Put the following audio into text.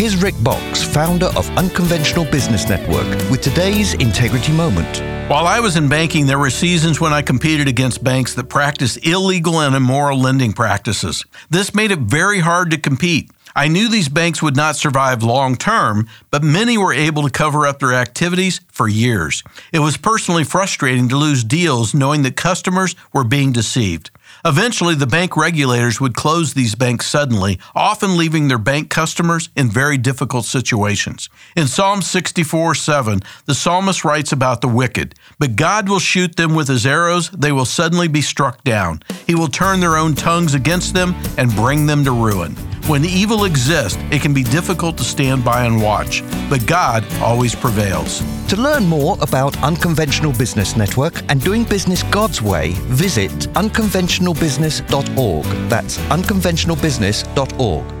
Here's Rick Boxx, founder of Unconventional Business Network, with today's Integrity Moment. While I was in banking, there were seasons when I competed against banks that practiced illegal and immoral lending practices. This made it very hard to compete. I knew these banks would not survive long term, but many were able to cover up their activities for years. It was personally frustrating to lose deals knowing that customers were being deceived. Eventually, the bank regulators would close these banks suddenly, often leaving their bank customers in very difficult situations. In Psalm 64 7, the psalmist writes about the wicked, But God will shoot them with his arrows, they will suddenly be struck down. He will turn their own tongues against them and bring them to ruin. When evil exists, it can be difficult to stand by and watch, but God always prevails. To learn more about Unconventional Business Network and doing business God's way, visit unconventionalbusiness.org. That's unconventionalbusiness.org.